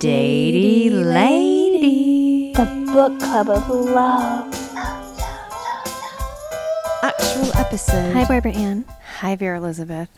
Datey Lady. The book club of love. Actual episode. Hi, Barbara Ann. Hi, Vera Elizabeth.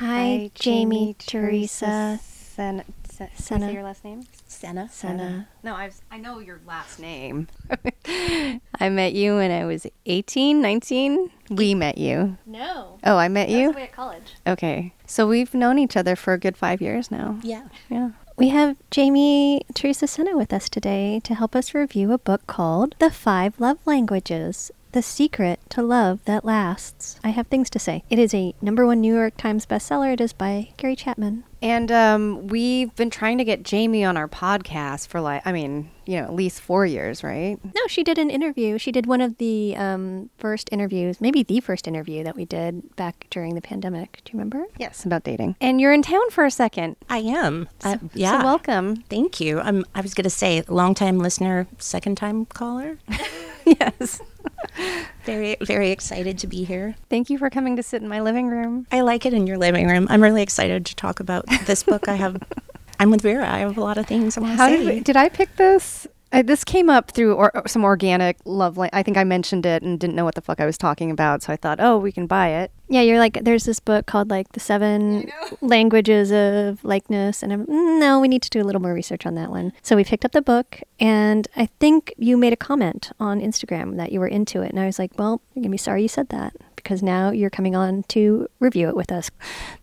Hi, Jaime, Teresa, Sen- Sen- can I Sena. say your last name? Sena. Sena. No, I've, I know your last name. I met you when I was 18, 19. We met you. No. Oh, I met you? at college. Okay. So we've known each other for a good five years now. Yeah. Yeah. We have Jaime Teresa Sena with us today to help us review a book called The Five Love Languages. The Secret to Love That Lasts. I have things to say. It is a number one New York Times bestseller. It is by Gary Chapman. And um, we've been trying to get Jaime on our podcast for like, I mean, you know, at least four years, right? No, she did an interview. She did one of the um, first interviews, maybe the first interview that we did back during the pandemic. Do you remember? Yes, about dating. And you're in town for a second. I am. Uh, So- yeah. So welcome. Thank you. I'm, I was going to say, long time listener, second time caller. yes. Very, very excited to be here. Thank you for coming to sit in my living room. I like it in your living room. I'm really excited to talk about this book. I have, I'm with Vera. I have a lot of things I want to say. did, we, did I pick this? I, this came up through or, some organic love. Lang- I think I mentioned it and didn't know what the fuck I was talking about, so I thought, oh, we can buy it. Yeah, you're like, there's this book called like the seven languages of likeness, and I'm "Mm, no, we need to do a little more research on that one. So we picked up the book, and I think you made a comment on Instagram that you were into it, and I was like, well, you're gonna be sorry you said that because now you're coming on to review it with us.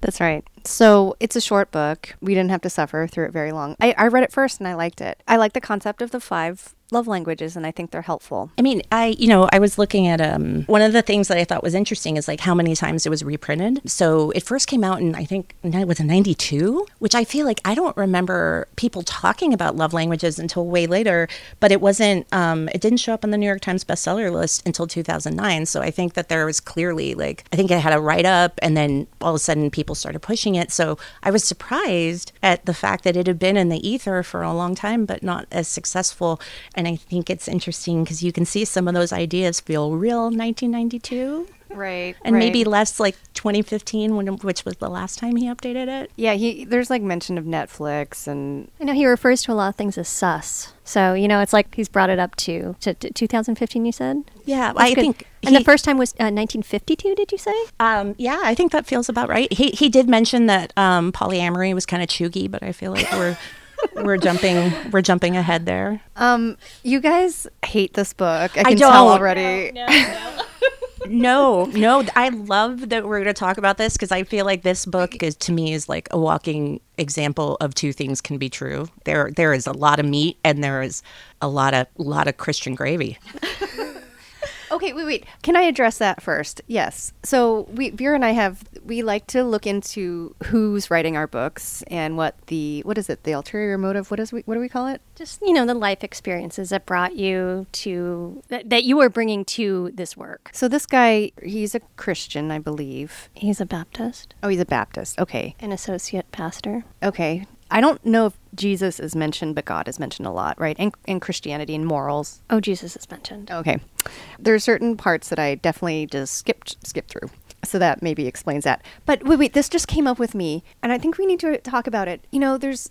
That's right. So it's a short book. We didn't have to suffer through it very long. I, I read it first and I liked it. I like the concept of the five love languages, and I think they're helpful. I mean, I you know, I was looking at um one of the things that I thought was interesting is like how many times it was reprinted. So it first came out in I think was in '92, which I feel like I don't remember people talking about love languages until way later. But it wasn't. Um, it didn't show up on the New York Times bestseller list until 2009. So I think that there was clearly like I think it had a write up, and then all of a sudden people started pushing it. So I was surprised at the fact that it had been in the ether for a long time, but not as successful. And I think it's interesting because you can see some of those ideas feel real 1992 Right. and maybe less like 2015, when, which was the last time he updated it. Yeah, he there's like mention of Netflix and I know he refers to a lot of things as sus. So, you know, it's like he's brought it up to, to, to 2015, you said? Yeah, That's I good. think. And the first time was uh, 1952, did you say? Um, yeah, I think that feels about right. He he did mention that um, polyamory was kind of chuggy, but I feel like we're we're jumping we're jumping ahead there. um you guys hate this book. I I can don't. tell already. No, no, I love that we're going to talk about this because I feel like this book is to me is like a walking example of two things can be true. There there is a lot of meat and there is a lot of lot of Christian gravy. Okay, wait, wait. Can I address that first? Yes. So we, Vera and I have we like to look into who's writing our books and what the what is it the ulterior motive? What is we what do we call it? Just, you know, the life experiences that brought you to, that, that you were bringing to this work. So this guy, he's a Christian, I believe. He's a Baptist, Oh, he's a Baptist. Okay, an associate pastor. okay. I don't know if Jesus is mentioned, but God is mentioned a lot, right? In, and Christianity and morals. Oh, Jesus is mentioned. Okay. There are certain parts that I definitely just skipped skipped through. So that maybe explains that. But wait, wait, this just came up with me, and I think we need to talk about it. You know, there's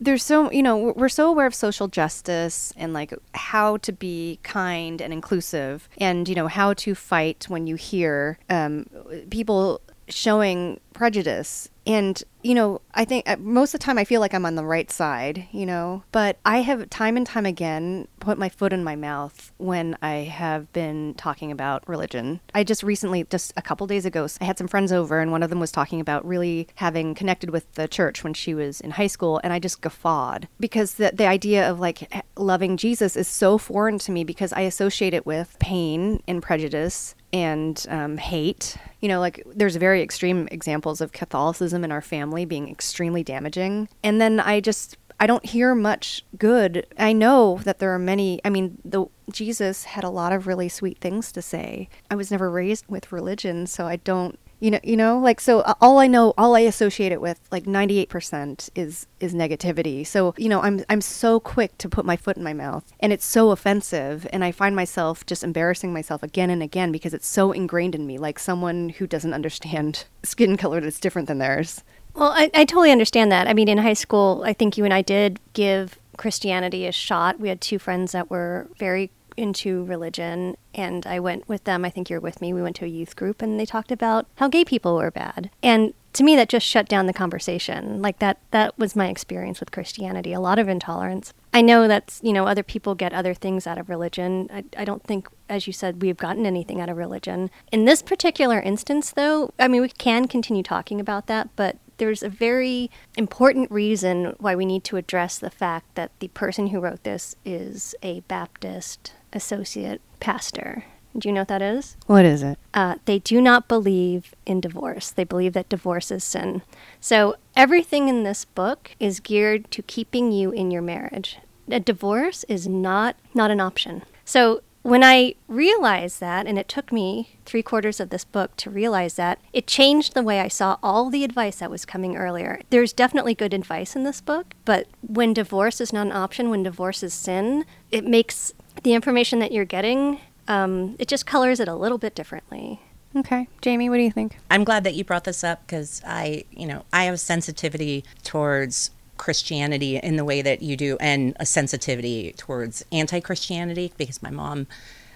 there's so you know we're- we're so aware of social justice and like how to be kind and inclusive and you know how to fight when you hear um, people showing prejudice and you know i think uh, most of the time i feel like i'm on the right side you know but i have time and time again put my foot in my mouth when i have been talking about religion i just recently just a couple days ago i had some friends over and one of them was talking about really having connected with the church when she was in high school and i just guffawed because the, the idea of like loving jesus is so foreign to me because i associate it with pain and prejudice and um, hate. You know, like there's a very extreme examples of Catholicism in our family being extremely damaging. And then I just I don't hear much good. I know that there are many. I mean, the Jesus had a lot of really sweet things to say. I was never raised with religion, so I don't. You know, you know, like so. uh, All I know, all I associate it with, like ninety eight percent, is is negativity. So you know, I'm I'm so quick to put my foot in my mouth, and it's so offensive, and I find myself just embarrassing myself again and again because it's so ingrained in me, like someone who doesn't understand skin color that's different than theirs. Well, I, I totally understand that. I mean, in high school, I think you and I did give Christianity a shot. We had two friends that were very into religion, and I went with them. I think you're with me. We went to a youth group, and they talked about how gay people were bad. And to me, that just shut down the conversation. Like that, that was my experience with Christianity. A lot of intolerance. I know that's you know other people get other things out of religion. I, I don't think, as you said, we've gotten anything out of religion. In this particular instance, though, I mean, we can continue talking about that, but there's a very important reason why we need to address the fact that the person who wrote this is a Baptist associate pastor. Do you know what that is? What is it? Uh, they do not believe in divorce. They believe that divorce is sin. So everything in this book is geared to keeping you in your marriage. A divorce is not not an option. So when I realized that, and it took me three quarters of this book to realize that, it changed the way I saw all the advice that was coming earlier. There's definitely good advice in this book, but when divorce is not an option, when divorce is sin, it makes the information that you're getting, um, it just colors it a little bit differently. Okay. Jaime, what do you think? I'm glad that you brought this up because I, you know, I have sensitivity towards Christianity in the way that you do, and a sensitivity towards anti Christianity because my mom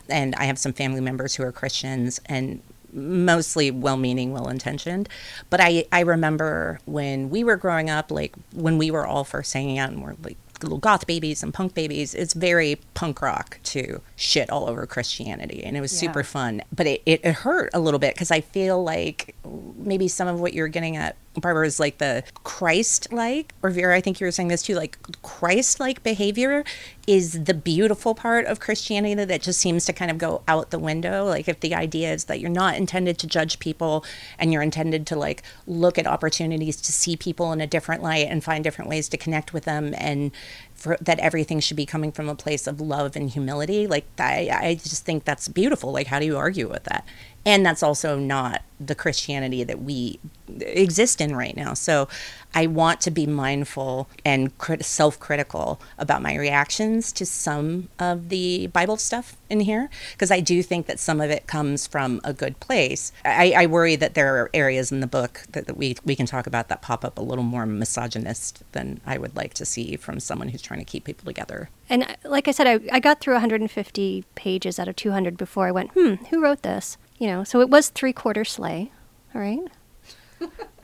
and I have some family members who are Christians and mostly well meaning, well intentioned. But I, I remember when we were growing up, like when we were all first hanging out and we're like little goth babies and punk babies, it's very punk rock to shit all over Christianity. And it was super fun. But it, it, it hurt a little bit because I feel like maybe some of what you're getting at Barbara is like the Christ like, or Vera, I think you were saying this too, like Christ like behavior is the beautiful part of Christianity that just seems to kind of go out the window. Like, if the idea is that you're not intended to judge people and you're intended to like look at opportunities to see people in a different light and find different ways to connect with them and for, that everything should be coming from a place of love and humility. Like, I, I just think that's beautiful. Like, how do you argue with that? and that's also not the Christianity that we exist in right now. So I want to be mindful and crit- self-critical about my reactions to some of the Bible stuff in here because I do think that some of it comes from a good place. I, I worry that there are areas in the book that, that we we can talk about that pop up a little more misogynist than I would like to see from someone who's trying to keep people together. And uh, like I said, I, I got through 150 pages out of 200 before I went, hmm, who wrote this? You know, so it was three quarter sleigh. All right.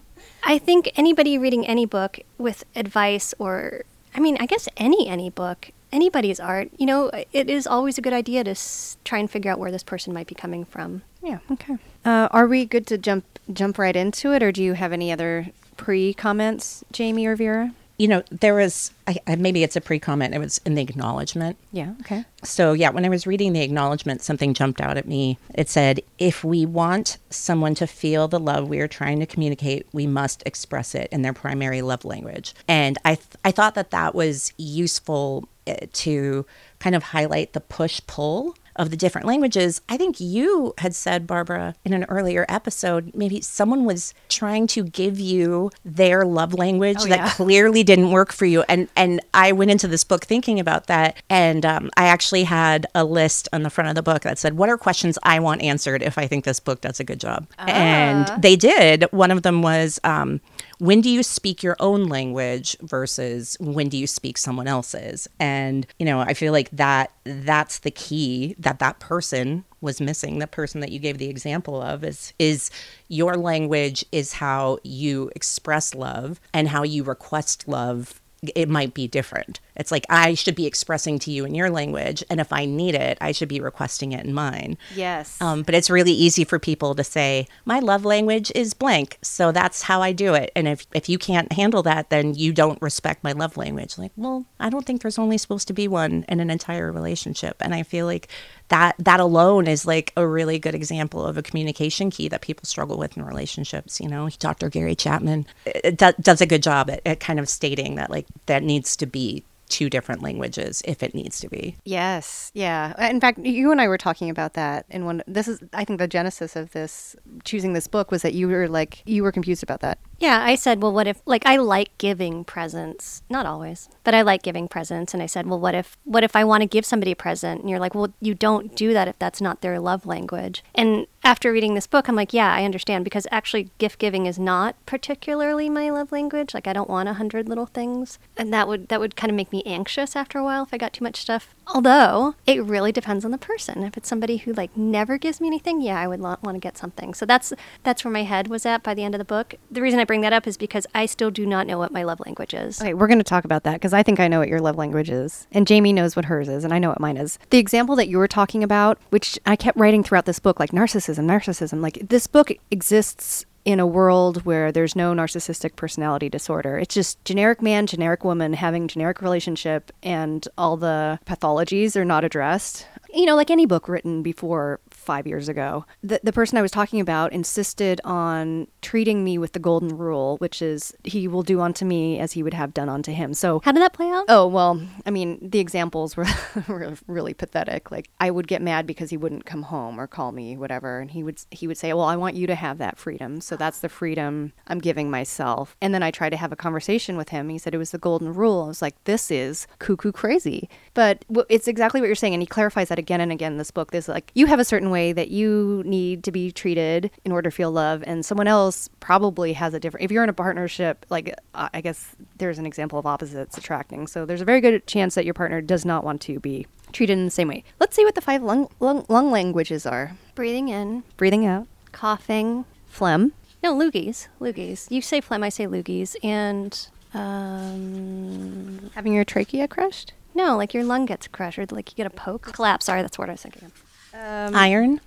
I think anybody reading any book with advice or, I mean, I guess any any book, anybody's art, you know, it is always a good idea to s- try and figure out where this person might be coming from. Yeah. Okay. Uh, are we good to jump jump right into it, or do you have any other pre comments, Jaime or Vera? You know, there was I, I, maybe it's a pre comment. It was in the acknowledgement. Yeah. Okay. So, yeah, when I was reading the acknowledgement, something jumped out at me. It said, if we want someone to feel the love we are trying to communicate, we must express it in their primary love language. And I, th- I thought that that was useful uh, to kind of highlight the push pull of the different languages. I think you had said, Barbara, in an earlier episode, maybe someone was trying to give you their love language Oh, that yeah. clearly didn't work for you. And and I went into this book thinking about that, and um, I actually had a list on the front of the book that said, "What are questions I want answered if I think this book does a good job?" And they did. One of them was. Um, when do you speak your own language versus when do you speak someone else's? And you know i feel like that that's the key that that person was missing. The person that you gave the example of is is your language is how you express love and how you request love it might be different. It's like I should be expressing to you in your language, and if I need it, I should be requesting it in mine. Yes. Um, but it's really easy for people to say, my love language is blank. So that's how I do it. And if, if you can't handle that, then you don't respect my love language. Like, well, I don't think there's only supposed to be one in an entire relationship. And I feel like that that alone is like a really good example of a communication key that people struggle with in relationships. You know, Dr. Gary Chapman uh, do, does a good job at, at kind of stating that like that needs to be two different languages if it needs to be. Yes, yeah. In fact, you and I were talking about that in one. This is, I think, the genesis of this choosing this book was that you were like you were confused about that. Yeah, I said, well, what if, like, I like giving presents. Not always, but I like giving presents. And I said, well, what if, what if I want to give somebody a present? And you're like, well, you don't do that if that's not their love language. And after reading this book, I'm like, yeah, I understand because actually gift giving is not particularly my love language. Like, I don't want a hundred little things, and that would that would kind of make me anxious after a while if I got too much stuff. Although it really depends on the person. If it's somebody who like never gives me anything, yeah, I would want to get something. So that's that's where my head was at by the end of the book. The reason I bring that up is because I still do not know what my love language is. Okay, we're going to talk about that because I think I know what your love language is. And Jaime knows what hers is, and I know what mine is. The example that you were talking about, which I kept writing throughout this book, like narcissism, narcissism, like this book exists in a world where there's no narcissistic personality disorder. It's just generic man, generic woman having generic relationship, and all the pathologies are not addressed. You know, like any book written before five years ago. The, the person I was talking about insisted on treating me with the golden rule, which is he will do unto me as he would have done unto him. So, How did that play out? oh, well, I mean, the examples were, were really pathetic. Like, I would get mad because he wouldn't come home or call me, whatever. And he would, he would say, Well, I want you to have that freedom. So that's the freedom I'm giving myself. And then I tried to have a conversation with him. He said it was the golden rule. I was like, This is cuckoo crazy. But it's exactly what you're saying. And he clarifies that again and again in this book. There's like, you have a certain way that you need to be treated in order to feel love, and someone else probably has a different. If you're in a partnership, like uh, I guess there's an example of opposites attracting. So there's a very good chance that your partner does not want to be treated in the same way. Let's see what the five lung lung, lung languages are: Breathing in, breathing out, coughing. phlegm, No, loogies. Loogies. You say phlegm, I say loogies. And, um, having your trachea crushed, no, like your lung gets crushed or like you get a poke. Collapse. Sorry, that's what I was thinking of. Iron.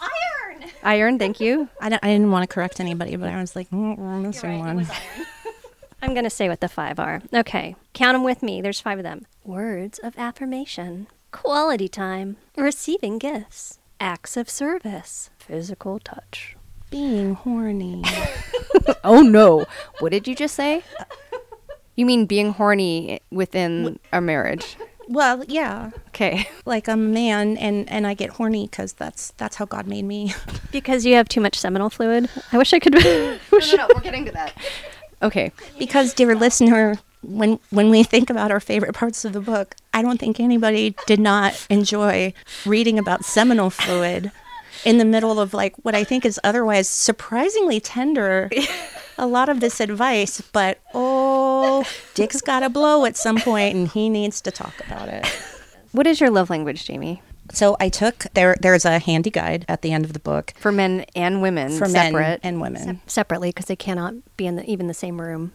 iron. Iron. Thank you. I, I didn't want to correct anybody, but I was like, mm, we're missing one. I'm going to say what the five are. Okay. Count them with me. There's five of them. Words of affirmation, quality time, receiving gifts, acts of service, physical touch. Being horny. Oh no! What did you just say? You mean being horny within a marriage? well, yeah. Okay. Like I'm a man, and and I get horny because that's that's how God made me. Because you have too much seminal fluid. I wish I could. no, no, we're getting to that. Okay. because, dear listener, when when we think about our favorite parts of the book, I don't think anybody did not enjoy reading about seminal fluid in the middle of like what I think is otherwise surprisingly tender. A lot of this advice, but oh, Dick's got a blow at some point, and he needs to talk about it. What is your love language, Jaime? So I took there. There's a handy guide at the end of the book For men and women, for separate. men and women. Separately, because they cannot be in the, even the same room.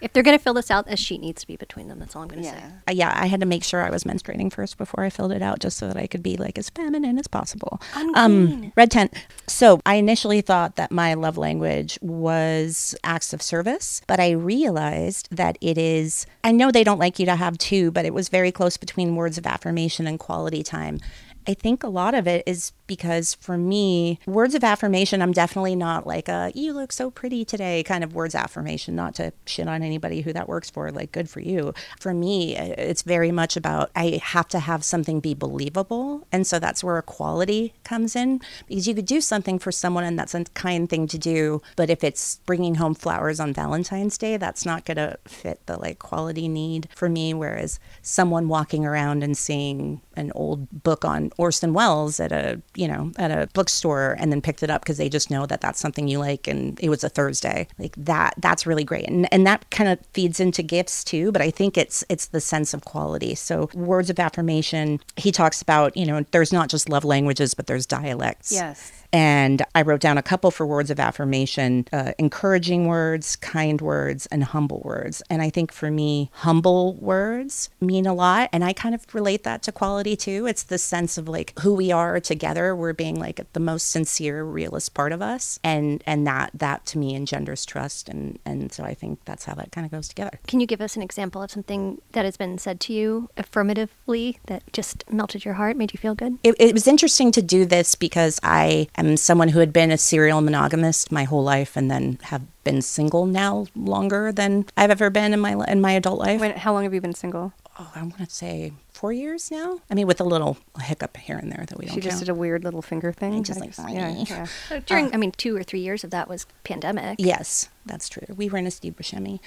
If they're going to fill this out, a sheet needs to be between them. That's all I'm going to say. Yeah. Uh, yeah, I had to make sure I was menstruating first before I filled it out, just so that I could be like as feminine as possible. Um, red tent. So I initially thought that my love language was acts of service, but I realized that it is. I know they don't like you to have two, but it was very close between words of affirmation and quality time. I think a lot of it is because for me, words of affirmation, I'm definitely not like a you look so pretty today kind of words affirmation, not to shit on anybody who that works for, like good for you. For me, it's very much about I have to have something be believable. And so that's where equality comes in because you could do something for someone and that's a kind thing to do. But if it's bringing home flowers on Valentine's Day, that's not going to fit the like quality need for me. Whereas someone walking around and seeing an old book on Orson Welles at a you know at a bookstore and then picked it up because they just know that that's something you like and it was a Thursday. Like that that's really great. And and that kind of feeds into gifts too but I think it's it's the sense of quality. So words of affirmation he talks about you know there's not just love languages but there's dialects. Yes. And I wrote down a couple for words of affirmation uh, encouraging words, kind words, and humble words. And I think for me, humble words mean a lot. And I kind of relate that to quality too. It's the sense of like who we are together. We're being like the most sincere, realist part of us. And and that that to me engenders trust. And, and so I think that's how that kind of goes together. Can you give us an example of something that has been said to you affirmatively that just melted your heart, made you feel good? it, it was interesting to do this because I am someone who had been a serial monogamist my whole life and then have been single now longer than I've ever been in my in my adult life. When, how long have you been single? oh, I want to say four years now. I mean, with a little hiccup here and there that we don't She just count. did a weird little finger thing. just I like, yeah, yeah. So during, uh, I mean, two or three years of that was pandemic. Yes. that's true. We were in a Steve Buscemi,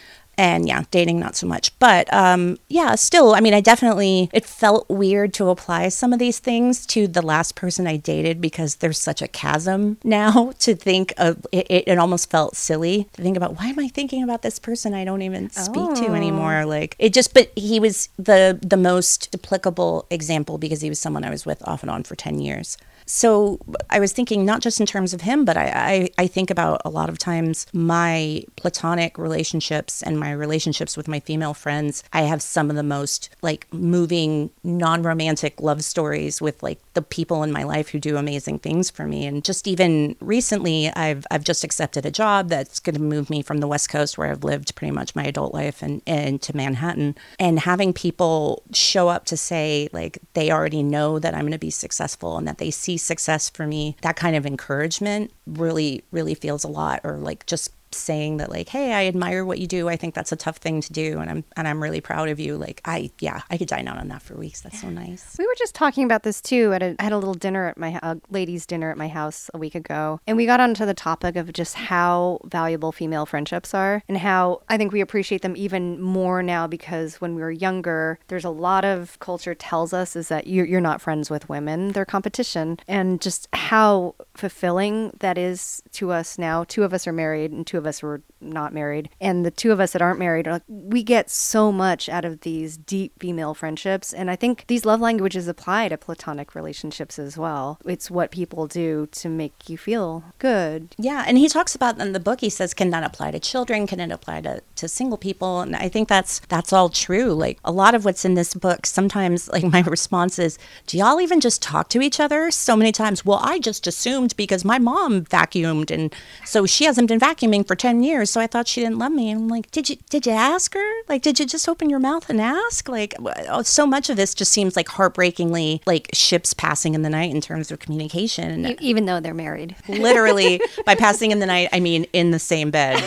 and yeah, dating not so much. But um, yeah, still, I mean, I definitely it felt weird to apply some of these things to the last person I dated because there's such a chasm now to think of. It, it, it almost felt silly to think about why am I thinking about this person I don't even speak to anymore. Like it just, but he was the the most applicable example because he was someone I was with off and on for ten years. So I was thinking not just in terms of him, but I, I, I, think about a lot of times my platonic relationships and my relationships with my female friends. I have some of the most like moving, non romantic love stories with like the people in my life who do amazing things for me. And just even recently, I've, I've just accepted a job that's going to move me from the West Coast, where I've lived pretty much my adult life, and, and to Manhattan. And having people show up to say, like, they already know that I'm going to be successful and that they see success for me, that kind of encouragement really, really feels a lot, or like just saying that like hey i admire what you do. I think that's a tough thing to do and i'm and i'm really proud of you. Like i yeah i could dine out on that for weeks. That's so nice. We were just talking about this too at a, I had a little dinner at my uh, ladies dinner at my house a week ago and we got onto the topic of just how valuable female friendships are and how i think we appreciate them even more now because when we were younger there's a lot of culture tells us is that you're, you're not friends with women. They're competition. And just how fulfilling that is to us now. Two of us are married and two of us who are not married, and the two of us that aren't married, like, we get so much out of these deep female friendships. And I think these love languages apply to platonic relationships as well. It's what people do to make you feel good. Yeah, and he talks about in the book. He says, "Can that apply to children? Can it apply to to single people?" And I think that's that's all true. Like a lot of what's in this book, sometimes like my response is, "Do y'all even just talk to each other?" So many times, well, I just assumed because my mom vacuumed, and so she hasn't been vacuuming for 10 years, so I thought she didn't love me. And I'm like, did you did you ask her? Like, did you just open your mouth and ask? Like, oh, so much of this just seems like heartbreakingly like ships passing in the night in terms of communication. Even though they're married. Literally, by passing in the night, I mean in the same bed.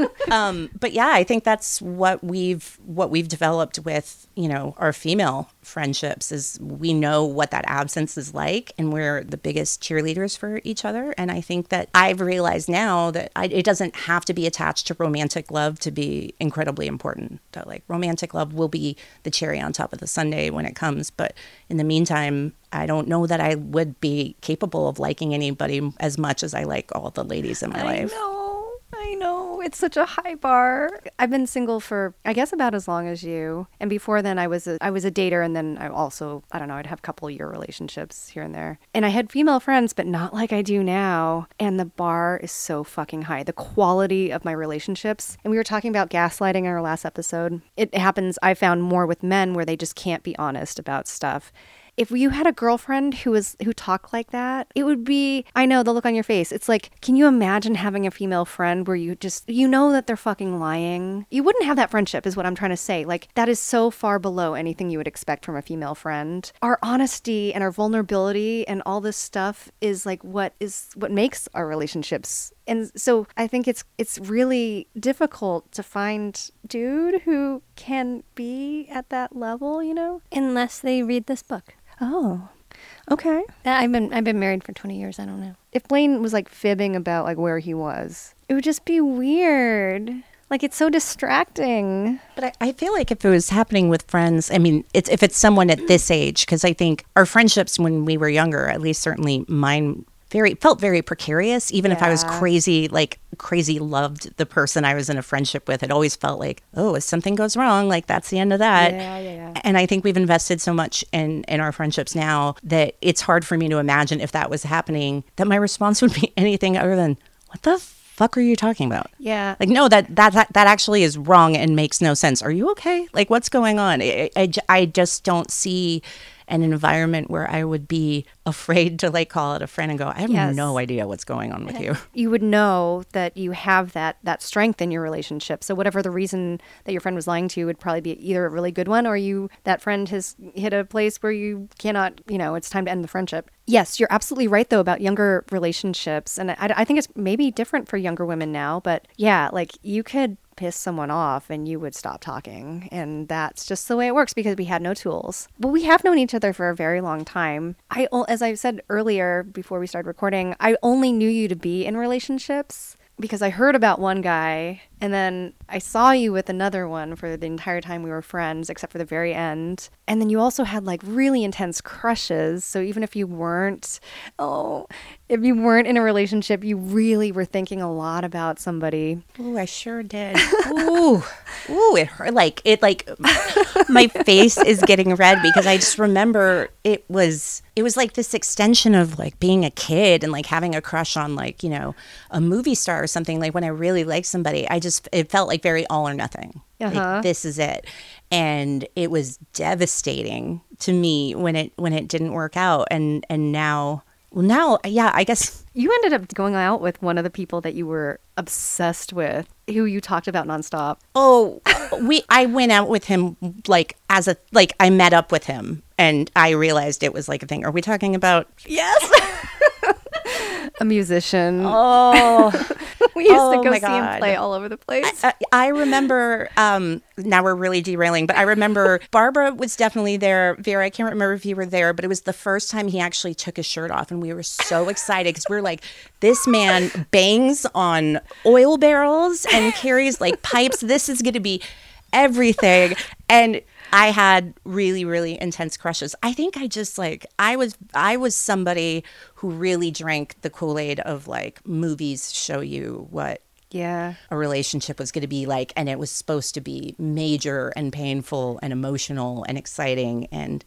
um, but yeah, I think that's what we've what we've developed with you know our female friendships is we know what that absence is like and we're the biggest cheerleaders for each other and i think that i've realized now that I, it doesn't have to be attached to romantic love to be incredibly important that like romantic love will be the cherry on top of the sundae when it comes but in the meantime I don't know that I would be capable of liking anybody as much as I like all the ladies in my I life. Know. I know it's such a high bar. I've been single for I guess about as long as you. And before then I was a I was a dater and then I also I don't know, I'd have a couple year relationships here and there. And I had female friends but not like I do now. And the bar is so fucking high. The quality of my relationships. And we were talking about gaslighting in our last episode. It happens I found more with men where they just can't be honest about stuff if you had a girlfriend who was who talked like that, it would be I know the look on your face. It's like, can you imagine having a female friend where you just you know that they're fucking lying? You wouldn't have that friendship is what I'm trying to say. Like that is so far below anything you would expect from a female friend. Our honesty and our vulnerability and all this stuff is like what is what makes our relationships and so I think it's it's really difficult to find dude who can be at that level, you know, unless they read this book. Oh. Okay. Uh, I've been I've been married for 20 years. I don't know. If Blaine was like fibbing about like where he was, it would just be weird. Like it's so distracting. But I, I feel like if it was happening with friends, I mean, it's if it's someone at this age, because I think our friendships when we were younger, at least certainly mine very felt very precarious even yeah. if i was crazy like crazy loved the person i was in a friendship with it always felt like oh if something goes wrong like that's the end of that yeah, yeah, yeah. and i think we've invested so much in in our friendships now that it's hard for me to imagine if that was happening that my response would be anything other than what the fuck are you talking about? Yeah. Like, no, that, that, that, that actually is wrong and makes no sense. Are you okay? Like, what's going on? I, I, I just don't see an environment where I would be afraid to like call it a friend and go, I have yes. no idea what's going on with you. You would know that you have that that strength in your relationship. So whatever the reason that your friend was lying to you would probably be either a really good one or you that friend has hit a place where you cannot, you know, it's time to end the friendship. Yes, you're absolutely right though about younger relationships, and I, I think it's maybe different for younger women now. But yeah, like you could piss someone off and you would stop talking. And that's just the way it works because we had no tools. But we have known each other for a very long time. I as I said earlier before we started recording, I only knew you to be in relationships because I heard about one guy and then I saw you with another one for the entire time we were friends, except for the very end. And then you also had like really intense crushes. So even if you weren't, oh, if you weren't in a relationship, you really were thinking a lot about somebody. Ooh, I sure did. Ooh, ooh, it hurt. Like it, like my face is getting red because I just remember it was it was like this extension of like being a kid and like having a crush on like you know a movie star or something. Like when I really liked somebody, I just it felt like very all or nothing. Like, Uh-huh. this is it, and it was devastating to me when it when it didn't work out. And and now, well, now, yeah, I guess You ended up going out with one of the people that you were obsessed with, who you talked about nonstop. Oh, we I went out with him like as a like I met up with him and I realized it was like a thing. Are we talking about Yes. a musician. Oh, we used oh to go see him play all over the place. I, I remember um now we're really derailing, but I remember Barbara was definitely there. Vera, I can't remember if you were there, but it was the first time he actually took his shirt off and we were so excited because we were like this man bangs on oil barrels and carries like pipes. This is going to be everything. And I had really, really intense crushes. I think I just like I was I was somebody who really drank the Kool-Aid of like movies show you what yeah. a relationship was going to be like and it was supposed to be major and painful and emotional and exciting and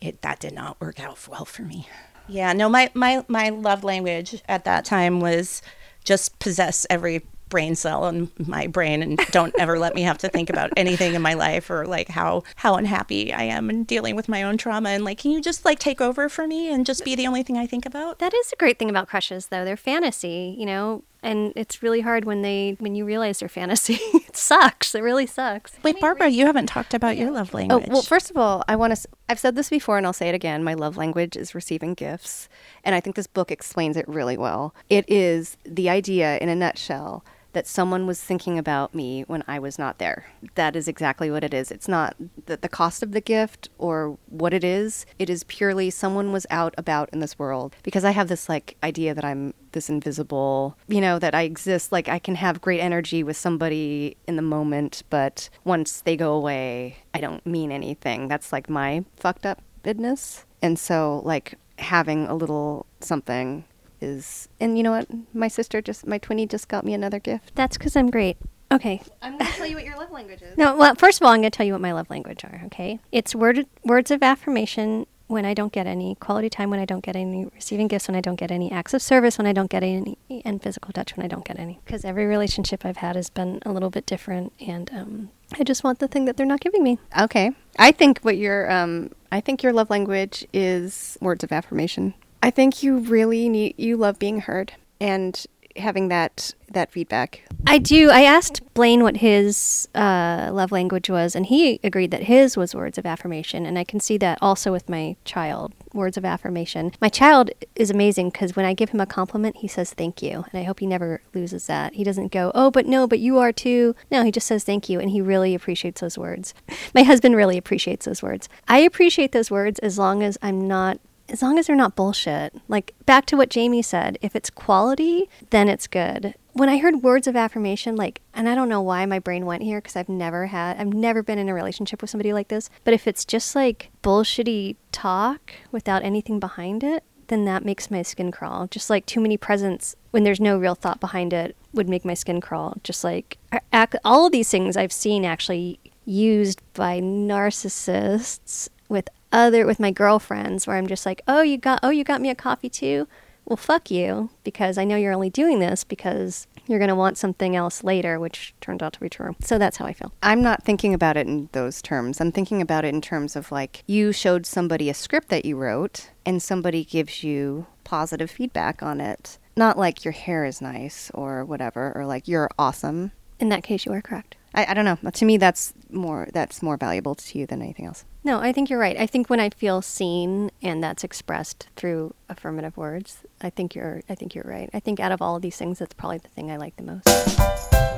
it that did not work out well for me. Yeah, no my my my love language at that time was just possess every brain cell in my brain and don't ever let me have to think about anything in my life or like how how unhappy I am and dealing with my own trauma and like can you just like take over for me and just be the only thing I think about? That is a great thing about crushes, though. They're fantasy, you know, and it's really hard when they when you realize they're fantasy. it sucks. It really sucks. Wait, Barbara, you haven't talked about your love language. Oh, well, first of all, I want to. I've said this before and I'll say it again. My love language is receiving gifts. And I think this book explains it really well. It is the idea, in a nutshell, that someone was thinking about me when I was not there. That is exactly what it is. It's not the, the cost of the gift or what it is. It is purely someone was out about in this world. Because I have this like idea that I'm this invisible, you know, that I exist. Like I can have great energy with somebody in the moment, but once they go away, I don't mean anything. That's like my fucked up business. And so, like, having a little something is. And you know what? My sister just, my twinnie just got me another gift. That's because I'm great. Okay. I'm going to tell you what your love language is. No, well, first of all, I'm going to tell you what my love language are. Okay, it's word words of affirmation when I don't get any, quality time when I don't get any, receiving gifts when I don't get any, acts of service when I don't get any, and physical touch when I don't get any. Because every relationship I've had has been a little bit different, and um, I just want the thing that they're not giving me. Okay. I think what your um I think your love language is words of affirmation. I think you really need you love being heard and having that that feedback. I do. I asked Blaine what his uh, love language was, and he agreed that his was words of affirmation. And I can see that also with my child, words of affirmation. My child is amazing because when I give him a compliment, he says thank you. And I hope he never loses that. He doesn't go, oh, but no, but you are too. No, he just says thank you, and he really appreciates those words. My husband really appreciates those words. I appreciate those words as long as I'm not as long as they're not bullshit. Like back to what Jaime said, if it's quality, then it's good. When I heard words of affirmation, like, and I don't know why my brain went here because I've never had, I've never been in a relationship with somebody like this. But if it's just like bullshitty talk without anything behind it, then that makes my skin crawl. Just like too many presents when there's no real thought behind it would make my skin crawl. Just like all of these things I've seen actually used by narcissists with other with my girlfriends where I'm just like, "Oh, you got oh, you got me a coffee too?" Well, fuck you because I know you're only doing this because you're going to want something else later, which turned out to be true. So that's how I feel. I'm not thinking about it in those terms. I'm thinking about it in terms of like you showed somebody a script that you wrote and somebody gives you positive feedback on it. Not like your hair is nice or whatever or like you're awesome. In that case, you are correct. I, I don't know. To me that's more that's more valuable to you than anything else. No, I think you're right. I think when I feel seen and that's expressed through affirmative words, I think you're I think you're right. I think out of all of these things that's probably the thing I like the most.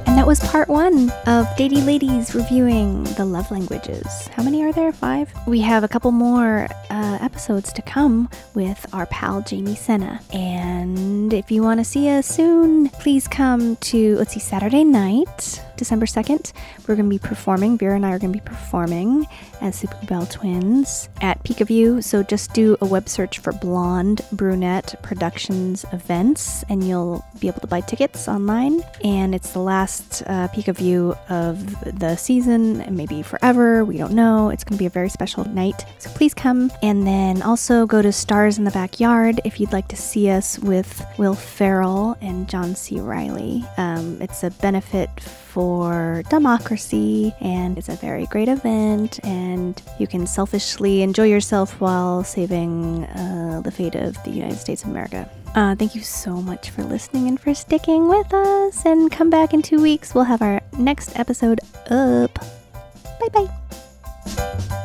And And that was part one of Datey Ladies reviewing the love languages. How many are there? Five? We have a couple more uh, episodes to come with our pal Jaime Sena. And if you want to see us soon, please come to, let's see, Saturday night, December 2nd. We're going to be performing, Vera and I are going to be performing as the Bell Twins at Peak of You. So just do a web search for Blonde Brunette Productions events and you'll be able to buy tickets online. And it's the last uh, Peak of You of the season, maybe forever. We don't know. It's going to be a very special night. So please come. And then also go to Stars in the Backyard if you'd like to see us with Will Ferrell and John C. Reilly. Um, it's a benefit for democracy and it's a very great event and you can selfishly enjoy yourself while saving uh, the fate of the United States of America. Uh, thank you so much for listening and for sticking with us. And come back in two weeks. We'll have our next episode up. Bye bye.